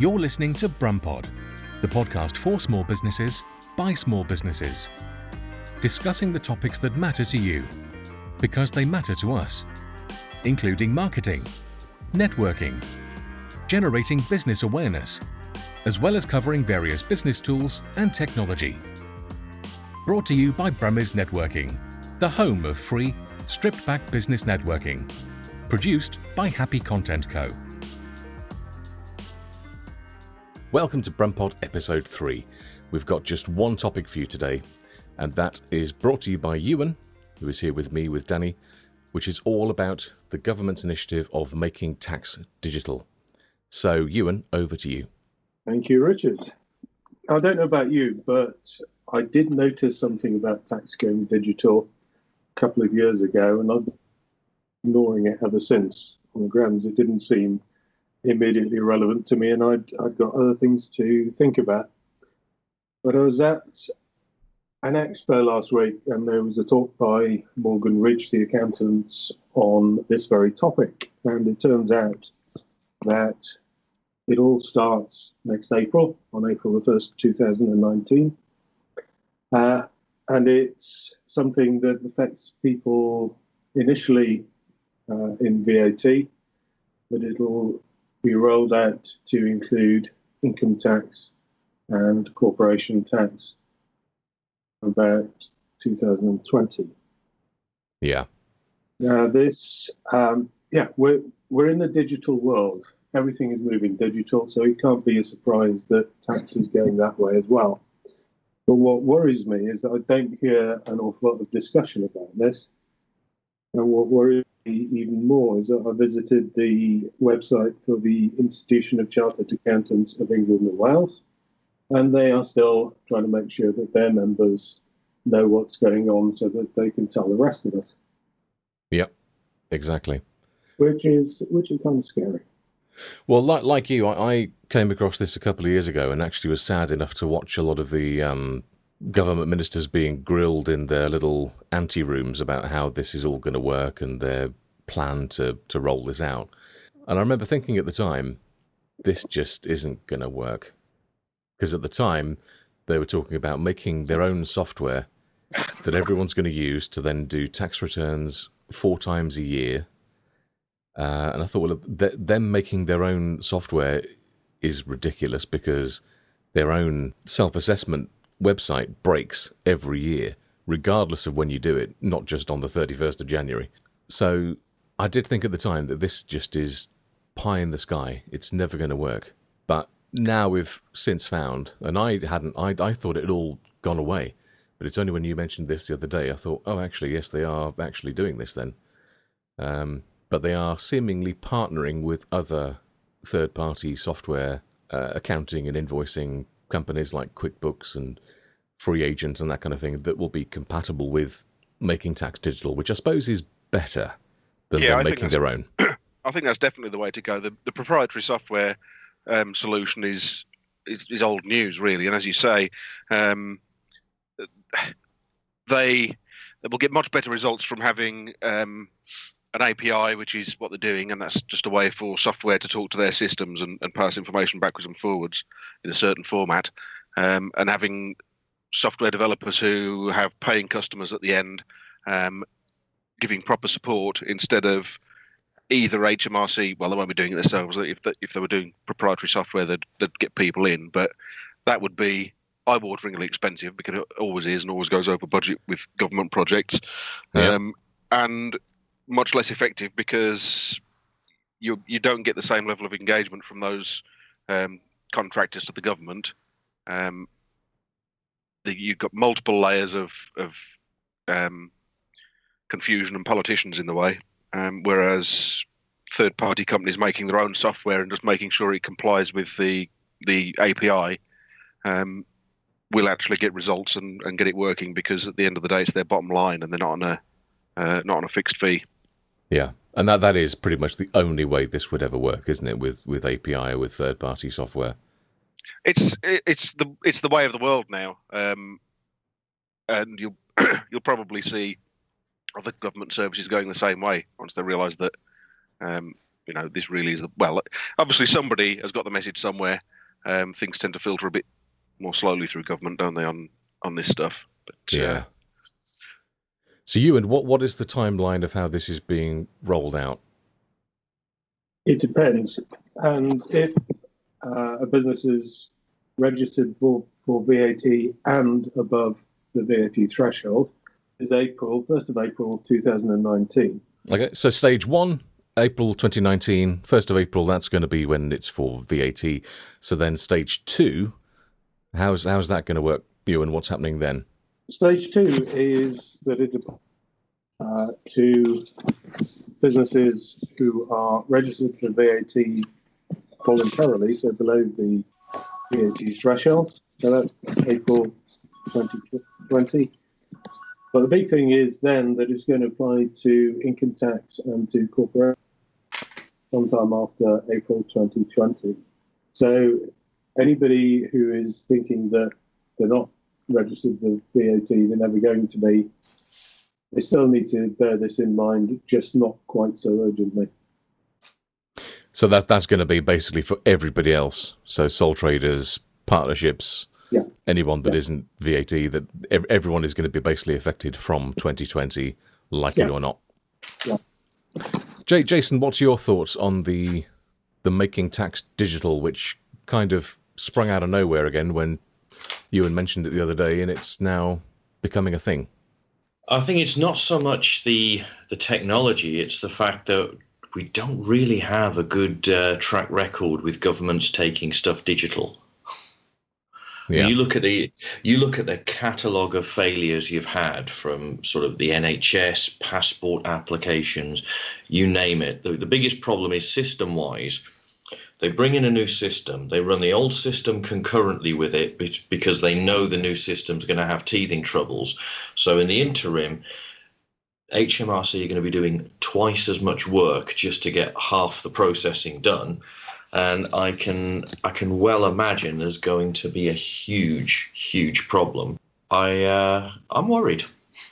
You're listening to Brumpod, the podcast for small businesses by small businesses, discussing the topics that matter to you because they matter to us, including marketing, networking, generating business awareness, as well as covering various business tools and technology. Brought to you by Brummies Networking, the home of free, stripped back business networking. Produced by Happy Content Co. Welcome to Brumpod Episode 3. We've got just one topic for you today, and that is brought to you by Ewan, who is here with me with Danny, which is all about the government's initiative of making tax digital. So, Ewan, over to you. Thank you, Richard. I don't know about you, but I did notice something about tax going digital a couple of years ago, and I've been ignoring it ever since on the grounds it didn't seem immediately relevant to me, and I'd, I'd got other things to think about. But I was at an expo last week, and there was a talk by Morgan Ridge, the accountant, on this very topic. And it turns out that it all starts next April, on April the 1st, 2019. Uh, and it's something that affects people initially uh, in VAT, but it'll be rolled out to include income tax and corporation tax about 2020. Yeah. Now this, um, yeah, we're we're in the digital world. Everything is moving digital, so it can't be a surprise that tax is going that way as well. But what worries me is that I don't hear an awful lot of discussion about this. And what worries me even more is that I visited the website for the Institution of Chartered Accountants of England and Wales, and they are still trying to make sure that their members know what's going on so that they can tell the rest of us. Yep, exactly. Which is which is kind of scary. Well, like like you, I, I came across this a couple of years ago and actually was sad enough to watch a lot of the um, government ministers being grilled in their little ante rooms about how this is all going to work and their plan to, to roll this out. And I remember thinking at the time, this just isn't going to work. Because at the time, they were talking about making their own software that everyone's going to use to then do tax returns four times a year. Uh, and I thought, well, th- them making their own software is ridiculous because their own self assessment website breaks every year, regardless of when you do it, not just on the 31st of January. So I did think at the time that this just is pie in the sky. It's never going to work. But now we've since found, and I hadn't, I, I thought it had all gone away. But it's only when you mentioned this the other day, I thought, oh, actually, yes, they are actually doing this then. Um, but they are seemingly partnering with other third party software uh, accounting and invoicing companies like QuickBooks and FreeAgent and that kind of thing that will be compatible with making tax digital, which I suppose is better than yeah, making their own. I think that's definitely the way to go. The, the proprietary software um, solution is, is, is old news, really, and as you say, um, they they will get much better results from having um, an API, which is what they're doing, and that's just a way for software to talk to their systems and, and pass information backwards and forwards in a certain format, um, and having software developers who have paying customers at the end, um, giving proper support instead of either HMRC. Well, they won't be doing it themselves. If they, if they were doing proprietary software, they'd, they'd get people in, but that would be eye-wateringly expensive because it always is and always goes over budget with government projects, yeah. um, and much less effective because you you don't get the same level of engagement from those um, contractors to the government. Um, the, you've got multiple layers of of um, confusion and politicians in the way, um, whereas third party companies making their own software and just making sure it complies with the the API um, will actually get results and, and get it working because at the end of the day it's their bottom line and they're not on a uh, not on a fixed fee. Yeah, and that that is pretty much the only way this would ever work, isn't it? With with API with third party software. It's it's the it's the way of the world now, um, and you'll you'll probably see other government services going the same way once they realise that um, you know, this really is the well. Obviously, somebody has got the message somewhere. Um, things tend to filter a bit more slowly through government, don't they, on on this stuff? But Yeah. uh, So, Ewan what what is the timeline of how this is being rolled out? It depends. And if uh, a business is registered for, for VAT and above the VAT threshold, is April, 1st of April 2019. Okay, so stage one, April 2019, 1st of April, that's going to be when it's for VAT. So then stage two, how's how's that going to work, Ewan what's happening then? Stage two is that it uh, to businesses who are registered for VAT voluntarily, so below the VAT threshold. So that's April 2020. But the big thing is then that it's going to apply to income tax and to corporate sometime after April 2020. So anybody who is thinking that they're not registered with VAT, they're never going to be. They still need to bear this in mind, just not quite so urgently. So that that's going to be basically for everybody else. So sole traders, partnerships, Yeah. anyone that Yeah. not VAT, that everyone is going to be basically affected from 2020, like it or not. Yeah. J- Jason, what's your thoughts on the the making tax digital, which kind of sprung out of nowhere again when Ewan mentioned it the other day, and it's now becoming a thing. I think it's not so much the the technology; it's the fact that we don't really have a good uh, track record with governments taking stuff digital. Yeah. You look at the you look at the catalogue of failures you've had from sort of the NHS passport applications, you name it. The, the biggest problem is system wise. They bring in a new system. They run the old system concurrently with it because they know the new system's going to have teething troubles. So in the interim, HMRC are going to be doing twice as much work just to get half the processing done and I can I can well imagine there's going to be a huge huge problem. I uh, I'm worried.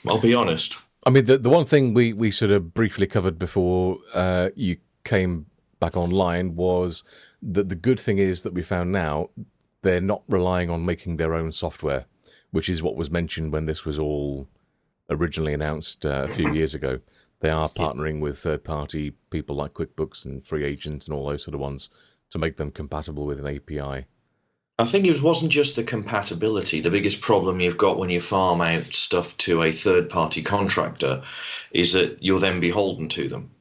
I'll be honest. I mean, the the one thing we, we sort of briefly covered before uh, you came back online was that the good thing is that we found now they're not relying on making their own software, which is what was mentioned when this was all originally announced uh, a few years ago. They are partnering with third party people like QuickBooks and FreeAgent and all those sort of ones to make them compatible with an API. I think it wasn't just the compatibility. The biggest problem you've got when you farm out stuff to a third party contractor is that you're then beholden to them.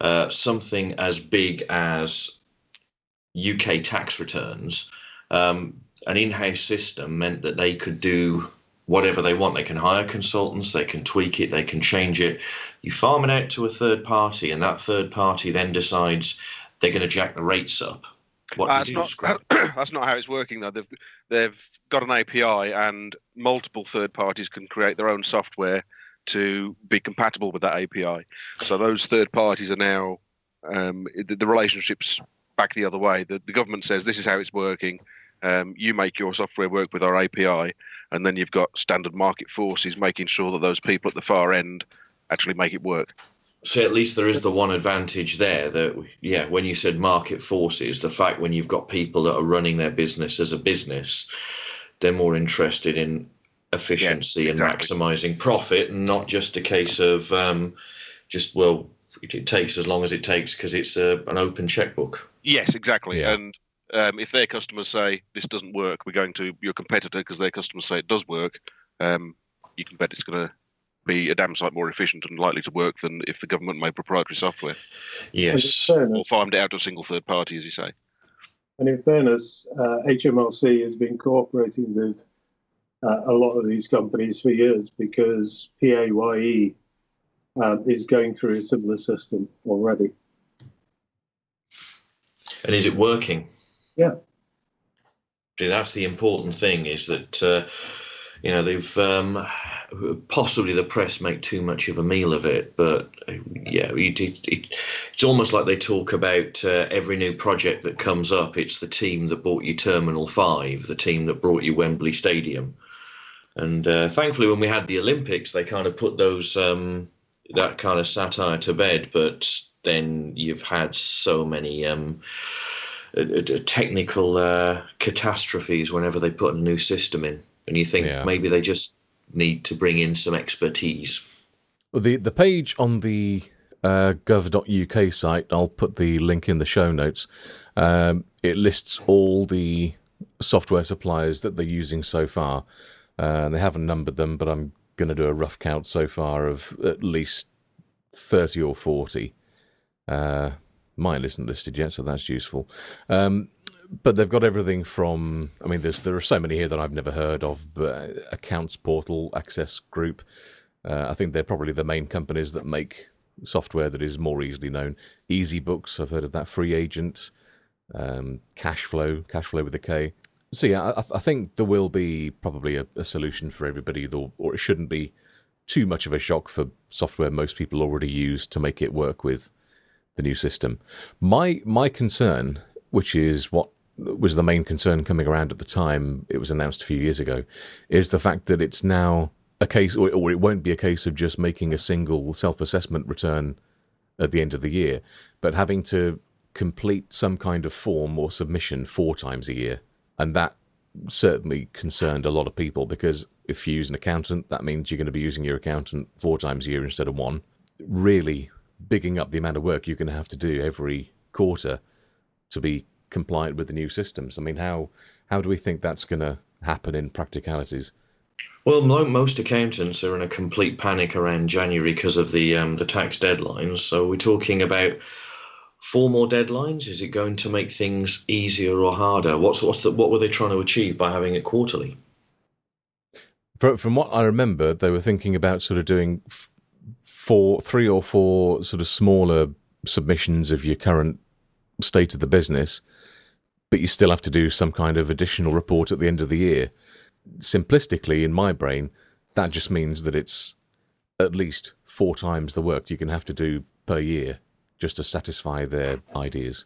Uh, something as big as UK tax returns, um, an in house system meant that they could do whatever they want. They can hire consultants, they can tweak it, they can change it. You farm it out to a third party, and that third party then decides they're going to jack the rates up. What do you do? not that's not how it's working though. They've they've got an API and multiple third parties can create their own software to be compatible with that API. So those third parties are now um, the, the relationships back the other way. The, the government says this is how it's working. Um, you make your software work with our API, and then you've got standard market forces making sure that those people at the far end actually make it work. So at least there is the one advantage there that yeah, when you said market forces, the fact when you've got people that are running their business as a business, they're more interested in efficiency Yeah, and maximizing profit, and not just a case of um, just well, it, it takes as long as it takes because it's a, an open checkbook. Yes, exactly. Yeah. And um, if their customers say this doesn't work, we're going to your competitor because their customers say it does work. Um, you can bet it's going to be a damn sight more efficient and likely to work than if the government made proprietary software Yes. Or farmed it out to a single third party, as you say. and in fairness uh, HMRC has been cooperating with uh, a lot of these companies for years because PAYE um, is going through a similar system already. And is it working? Yeah. See, that's the important thing is that, uh, you know, they've um, possibly the press make too much of a meal of it, but uh, yeah, it, it, it, it's almost like they talk about uh, every new project that comes up. It's the team that bought you Terminal 5, the team that brought you Wembley Stadium. And uh, thankfully, when we had the Olympics, they kind of put those um, that kind of satire to bed. But then you've had so many um, uh, uh, technical uh, catastrophes whenever they put a new system in, and you think Yeah. maybe they just need to bring in some expertise. Well, the the page on the uh, gov.uk site, I'll put the link in the show notes. Um, it lists all the software suppliers that they're using so far. Uh, and they haven't numbered them, but I'm going to do a rough count so far of at least 30 or 40. Uh, mine isn't listed yet, so that's useful. Um, but they've got everything from, I mean, there's there are so many here that I've never heard of, but Accounts Portal, Access Group, uh, I think they're probably the main companies that make software that is more easily known. Easy Books, I've heard of that. FreeAgent, um, KashFlow, KashFlow with a K. So yeah, I, I think there will be probably a, a solution for everybody, though, or it shouldn't be too much of a shock for software most people already use to make it work with the new system. My my concern, which is what was the main concern coming around at the time it was announced a few years ago, is the fact that it's now a case, or, it won't be a case of just making a single self-assessment return at the end of the year, but having to complete some kind of form or submission four times a year, and that certainly concerned a lot of people because if you use an accountant, that means you're going to be using your accountant four times a year instead of one. Really bigging up the amount of work you're going to have to do every quarter to be compliant with the new systems. I mean, how how do we think that's going to happen in practicalities? Well, mo- most accountants are in a complete panic around January because of the um, the tax deadlines. So we're talking about four more deadlines. Is it going to make things easier or harder? What's what's the, what were they trying to achieve by having it quarterly? From, from what I remember, they were thinking about sort of doing f- four, three or four sort of smaller submissions of your current state of the business, but you still have to do some kind of additional report at the end of the year. Simplistically, in my brain, that just means that it's at least four times the work you're going to have to do per year just to satisfy their ideas.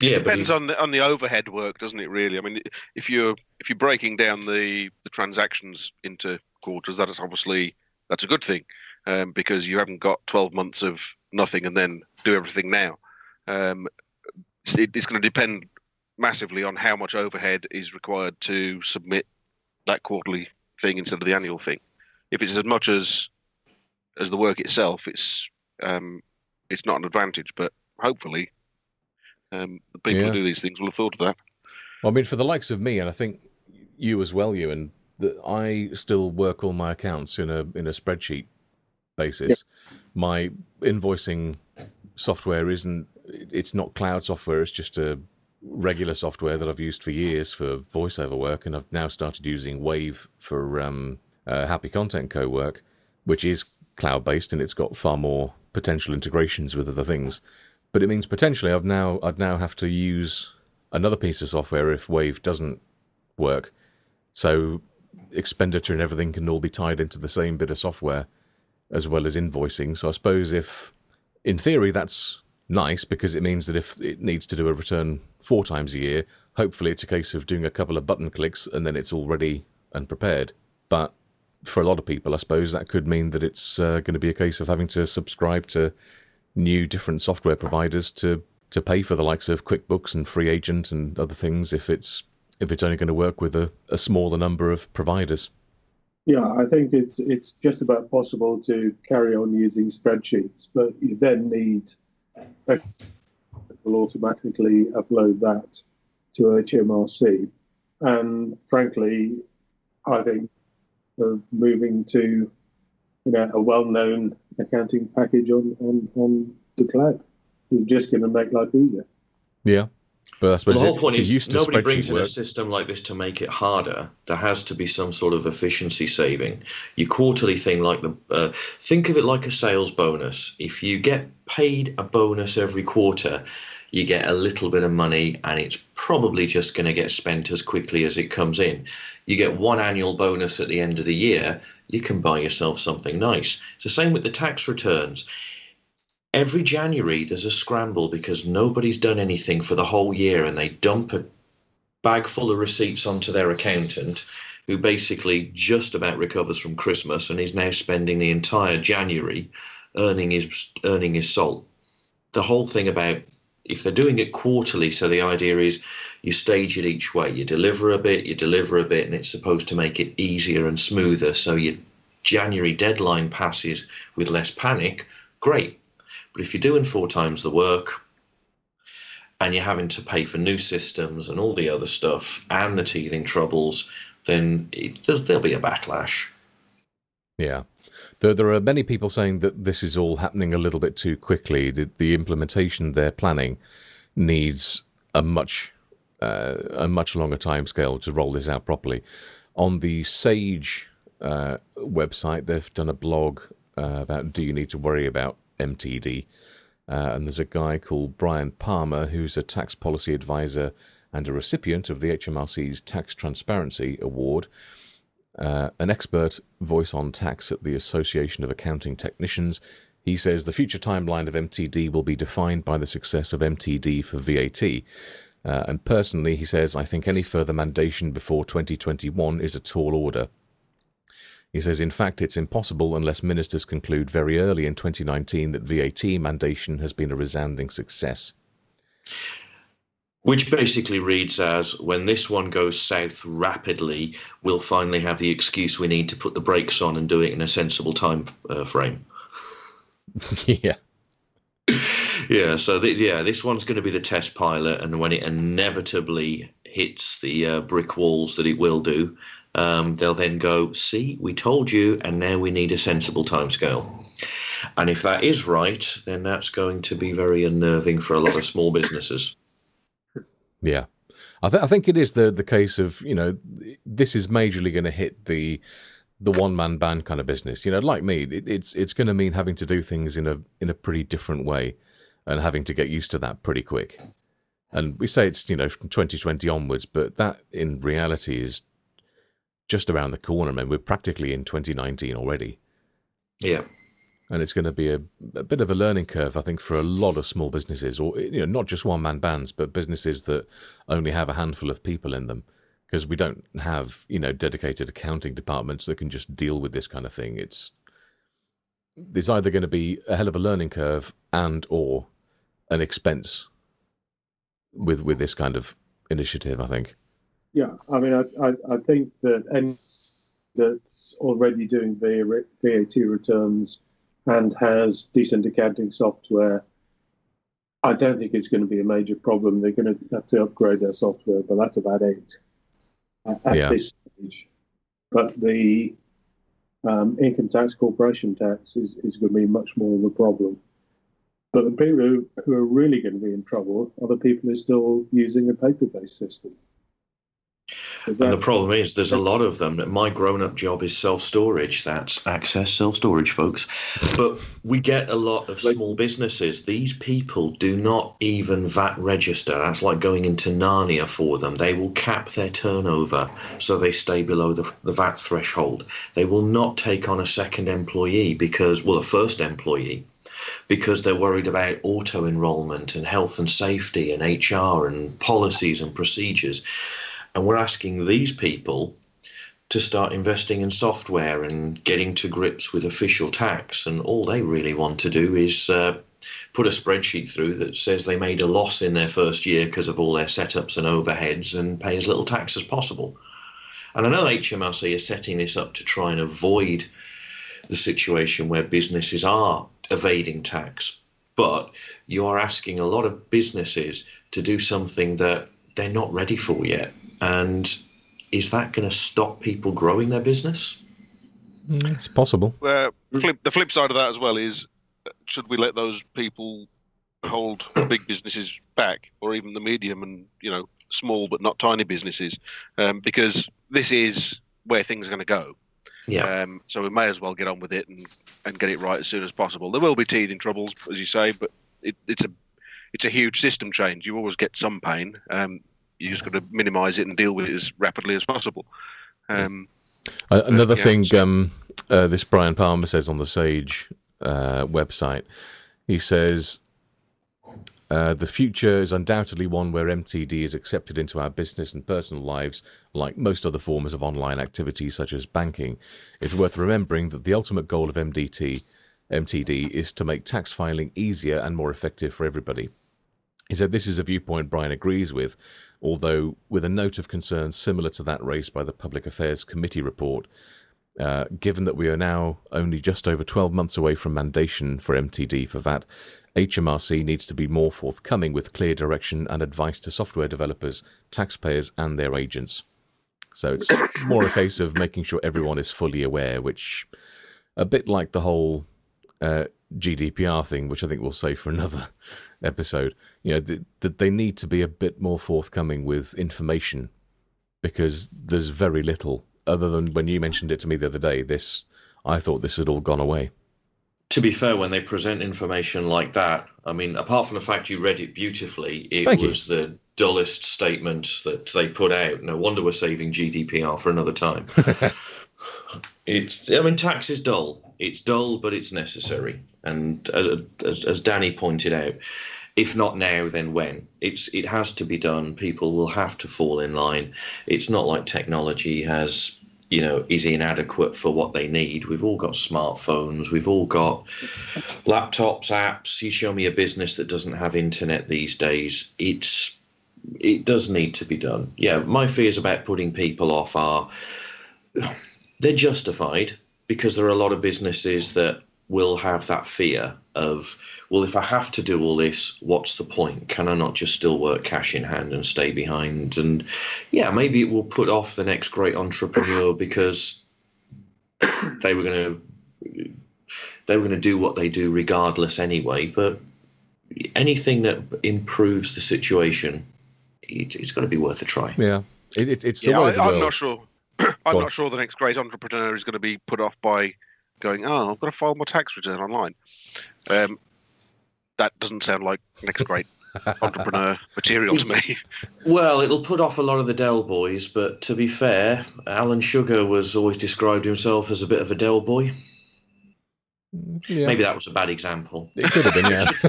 Yeah, but Depends if- on the on the overhead work, doesn't it? Really, I mean, if you're if you're breaking down the the transactions into quarters, that is obviously that's a good thing um, because you haven't got 12 months of nothing and then do everything now. Um, it, it's going to depend massively on how much overhead is required to submit that quarterly thing instead of the annual thing. If it's as much as as the work itself, it's um, it's not an advantage, but hopefully um, the people Yeah. who do these things will have thought of that. Well, I mean, for the likes of me, and I think you as well, Ewan that I still work all my accounts in a in a spreadsheet basis. My invoicing software isn't it's not cloud software. It's just a regular software that I've used for years for voiceover work, and I've now started using Wave for um, uh, Happy Content Co work, which is cloud based and it's got far more potential integrations with other things. But it means potentially I've now I'd now have to use another piece of software if Wave doesn't work. So expenditure and everything can all be tied into the same bit of software as well as invoicing. So I suppose if in theory that's nice because it means that if it needs to do a return four times a year, hopefully it's a case of doing a couple of button clicks and then it's all ready and prepared. But for a lot of people, I suppose that could mean that it's uh, going to be a case of having to subscribe to new different software providers to to pay for the likes of QuickBooks and FreeAgent and other things if it's if it's only going to work with a, a smaller number of providers. Yeah, I think it's it's just about possible to carry on using spreadsheets, but you then need will automatically upload that to HMRC. And frankly, I think of moving to you know a well-known accounting package on on, on the cloud is just going to make life easier. Yeah, but I suppose Well, the whole if point is nobody brings in work, a system like this to make it harder. There has to be some sort of efficiency saving. Your quarterly thing, like the uh, think of it like a sales bonus. If you get paid a bonus every quarter, you get a little bit of money, and it's probably just going to get spent as quickly as it comes in. You get one annual bonus at the end of the year, you can buy yourself something nice. It's the same with the tax returns every January there's a scramble because nobody's done anything for the whole year and they dump a bag full of receipts onto their accountant who basically just about recovers from Christmas and is now spending the entire January earning his earning his salt. the whole thing about if they're doing it quarterly, so the idea is you stage it each way. You deliver a bit, you deliver a bit, and it's supposed to make it easier and smoother. So your January deadline passes with less panic. Great. But if you're doing four times the work and you're having to pay for new systems and all the other stuff and the teething troubles, then it, there'll be a backlash. Yeah. There, there are many people saying that this is all happening a little bit too quickly. The, the implementation they're planning needs a much uh, a much longer time scale to roll this out properly. On the Sage uh, website, they've done a blog uh, about do you need to worry about MTD? Uh, and there's a guy called Brian Palmer who's a tax policy advisor and a recipient of the HMRC's Tax Transparency Award uh, an expert voice on tax at the Association of Accounting Technicians. He says the future timeline of MTD will be defined by the success of MTD for VAT. Uh, and personally, he says, I think any further mandation before 2021 is a tall order. He says, in fact, it's impossible unless ministers conclude very early in 2019 that VAT mandation has been a resounding success which basically reads as when this one goes south rapidly, we'll finally have the excuse we need to put the brakes on and do it in a sensible time uh, frame. yeah. Yeah, so the, yeah, this one's going to be the test pilot, and when it inevitably hits the uh, brick walls that it will do, um, they'll then go, "See, we told you, and now we need a sensible timescale." And if that is right, then that's going to be very unnerving for a lot of small businesses. Yeah. I, th- I think it is the the case of you know this is majorly going to hit the the one man band kind of business. You know, like me, it, it's it's going to mean having to do things in a in a pretty different way, and having to get used to that pretty quick. And we say it's you know from 2020 onwards, but that in reality is just around the corner. I mean, we're practically in 2019 already. Yeah and it's going to be a, a, bit of a learning curve, I think, for a lot of small businesses, or you know, not just one man bands, but businesses that only have a handful of people in them, because we don't have you know dedicated accounting departments that can just deal with this kind of thing. It's there's either going to be a hell of a learning curve and or an expense with with this kind of initiative. I think. Yeah, I mean, I I, I think that any that's already doing VAT returns and has decent accounting software, I don't think it's going to be a major problem. They're going to have to upgrade their software, but that's about it at yeah. this stage. But the um, income tax, corporation tax is, is going to be much more of a problem. But the people who, who are really going to be in trouble are the people who are still using a paper based system. And the problem is, there's a lot of them. My grown up job is self storage. That's access self storage, folks. But we get a lot of small businesses. These people do not even VAT register. That's like going into Narnia for them. They will cap their turnover so they stay below the, the VAT threshold. They will not take on a second employee because, well, a first employee because they're worried about auto enrollment and health and safety and HR and policies and procedures. And we're asking these people to start investing in software and getting to grips with official tax. And all they really want to do is uh, put a spreadsheet through that says they made a loss in their first year because of all their setups and overheads and pay as little tax as possible. And I know HMRC is setting this up to try and avoid the situation where businesses are evading tax. But you are asking a lot of businesses to do something that they're not ready for yet. And is that going to stop people growing their business? Mm, it's possible. Uh, flip, the flip side of that as well is should we let those people hold big businesses back or even the medium and you know small but not tiny businesses um, because this is where things are going to go yeah. Um, so we may as well get on with it and, and get it right as soon as possible. There will be teething troubles, as you say, but it, it's a it's a huge system change. You always get some pain. Um, you just got to minimise it and deal with it as rapidly as possible. Um, uh, Another yeah, thing, so. um, uh, this Brian Palmer says on the Sage uh, website, he says uh, the future is undoubtedly one where MTD is accepted into our business and personal lives, like most other forms of online activity, such as banking. It's worth remembering that the ultimate goal of MDT MTD is to make tax filing easier and more effective for everybody. He said this is a viewpoint Brian agrees with, although with a note of concern similar to that raised by the Public Affairs Committee report. Uh, given that we are now only just over 12 months away from mandation for MTD for VAT, HMRC needs to be more forthcoming with clear direction and advice to software developers, taxpayers, and their agents. So it's more a case of making sure everyone is fully aware, which a bit like the whole uh, GDPR thing, which I think we'll say for another episode. You know, that th- they need to be a bit more forthcoming with information because there's very little other than when you mentioned it to me the other day. This, I thought this had all gone away. To be fair, when they present information like that, I mean, apart from the fact you read it beautifully, it Thank was you. the dullest statement that they put out. No wonder we're saving GDPR for another time. it's, I mean, tax is dull. It's dull, but it's necessary. And as, as, Danny pointed out, if not now, then when? It's it has to be done. People will have to fall in line. It's not like technology has you know is inadequate for what they need. We've all got smartphones. We've all got laptops, apps. You show me a business that doesn't have internet these days. It's it does need to be done. Yeah, my fears about putting people off are they're justified because there are a lot of businesses that will have that fear of well if i have to do all this what's the point? Can i not just still work cash in hand and stay behind? And yeah maybe it will put off the next great entrepreneur because they were going to they were going to do what they do regardless anyway. But anything that improves the situation it, it's got to be worth a try. Yeah, it, it, it's the Yeah, way of the I, I'm world. not sure. I'm not sure the next great entrepreneur is going to be put off by going, "Oh, I've got to file my tax return online." Um, that doesn't sound like next great entrepreneur material to me. Well, it'll put off a lot of the Del boys, but to be fair, Alan Sugar was always described himself as a bit of a Del boy. Yeah, Maybe that was a bad example. it could have been. Yeah,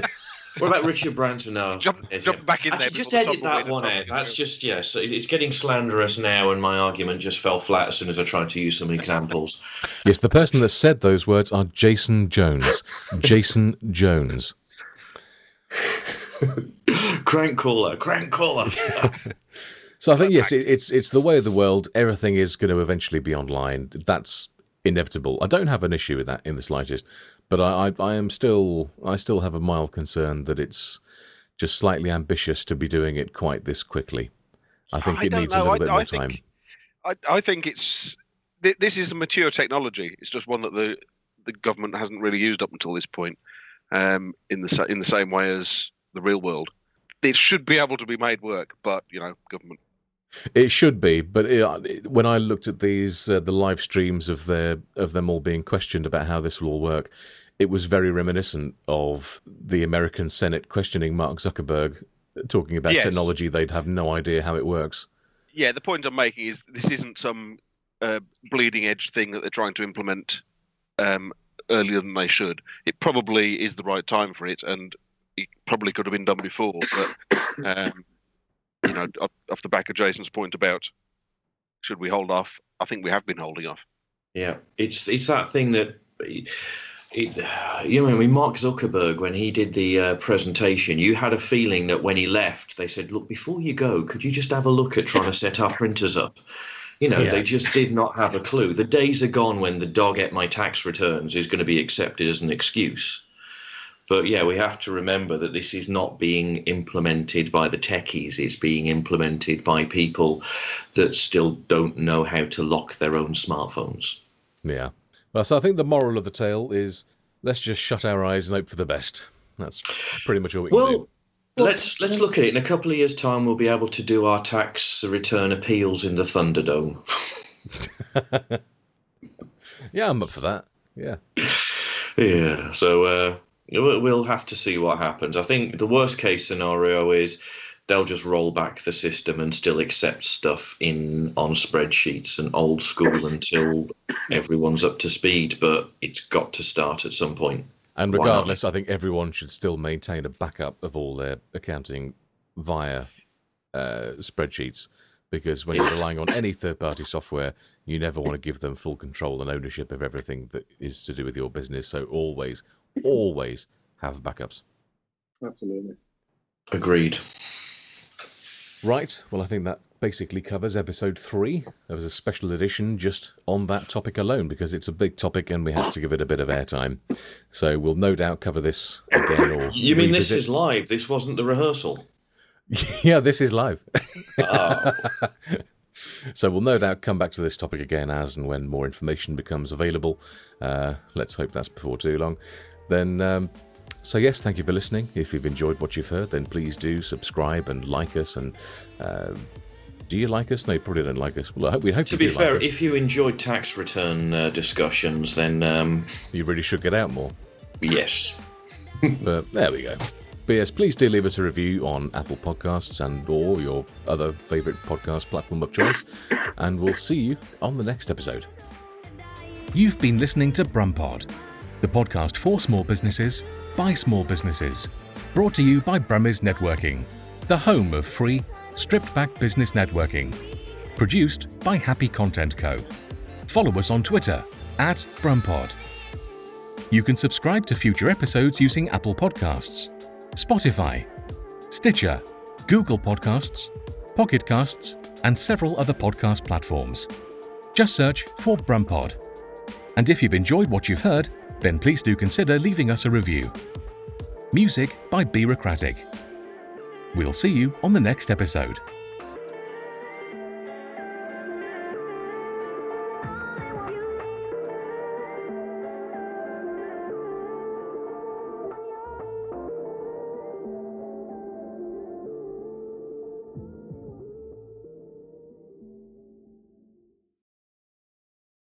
What about Richard Branson? now? Jump, jump back in Actually, there. just edit that one stuff out. That's just yes. it's getting slanderous now, and my argument just fell flat as soon as I tried to use some examples. yes. The person that said those words are Jason Jones. Jason Jones. crank caller, crank caller. So I think yes, it, it's it's the way of the world. Everything is going to eventually be online. That's inevitable. I don't have an issue with that in the slightest, but I, I, I am still I still have a mild concern that it's just slightly ambitious to be doing it quite this quickly. I think I it needs know. a little bit more think- time. I, I think it's thi- this is a mature technology. It's just one that the the government hasn't really used up until this point, um, in the in the same way as the real world. It should be able to be made work, but you know, government. It should be, but it, it- when I looked at these uh, the live streams of their of them all being questioned about how this will all work, it was very reminiscent of the American Senate questioning Mark Zuckerberg, talking about Yes. technology they'd have no idea how it works. Yeah, the point I'm making is this isn't some uh, bleeding edge thing that they're trying to implement um, earlier than they should. It probably is the right time for it, and it probably could have been done before. But um, you know, off, off the back of Jason's point about should we hold off, I think we have been holding off. Yeah, it's it's that thing that it, you know, I mean, Mark Zuckerberg when he did the uh, presentation, you had a feeling that when he left, they said, "Look, before you go, could you just have a look at trying to set our printers up?" You know, Yeah. they just did not have a clue. The days are gone when the dog ate my tax returns is going to be accepted as an excuse. But yeah, we have to remember that this is not being implemented by the techies. It's being implemented by people that still don't know how to lock their own smartphones. Yeah. Well, so I think the moral of the tale is let's just shut our eyes and hope for the best. That's pretty much all we can Well, do. let's let's look at it. In a couple of years' time, we'll be able to do our tax return appeals in the Thunderdome. Yeah, I'm up for that. Yeah. yeah. So uh, we'll we'll have to see what happens. I think the worst case scenario is they'll just roll back the system and still accept stuff in on spreadsheets and old school until everyone's up to speed. But it's got to start at some point. And regardless, I think everyone should still maintain a backup of all their accounting via uh, spreadsheets because when you're relying on any third party software, You never want to give them full control and ownership of everything that is to do with your business. So always, always have backups. Absolutely. Agreed. Right. Well, I think that basically covers episode three. There was a special edition just on that topic alone because it's a big topic and we had to give it a bit of airtime. So we'll no doubt cover this again. Or You mean this is live? This wasn't the rehearsal? yeah, this is live. Oh, So we'll no doubt come back to this topic again as and when more information becomes available. Uh, let's hope that's before too long. Then, um, so yes, thank you for listening. If you've enjoyed what you've heard, then please do subscribe and like us. And uh, do you like us? No, you probably don't like us. Well, I hope, we hope to you be fair, like if you enjoyed tax return uh, discussions, then um, you really should get out more. yes. But there we go. But yes, please do leave us a review on Apple Podcasts and or your other favourite podcast platform of choice. And we'll see you on the next episode. You've been listening to Brumpod, the podcast for small businesses by small businesses. Brought to you by Brummies Networking, the home of free, stripped back business networking. Produced by Happy Content Co. Follow us on Twitter at Brumpod. You can subscribe to future episodes using Apple Podcasts, Spotify, Stitcher, Google Podcasts, Pocket Casts, and several other podcast platforms. Just search for Brumpod. And if you've enjoyed what you've heard, then please do consider leaving us a review. Music by Bureaucratic. We'll see you on the next episode.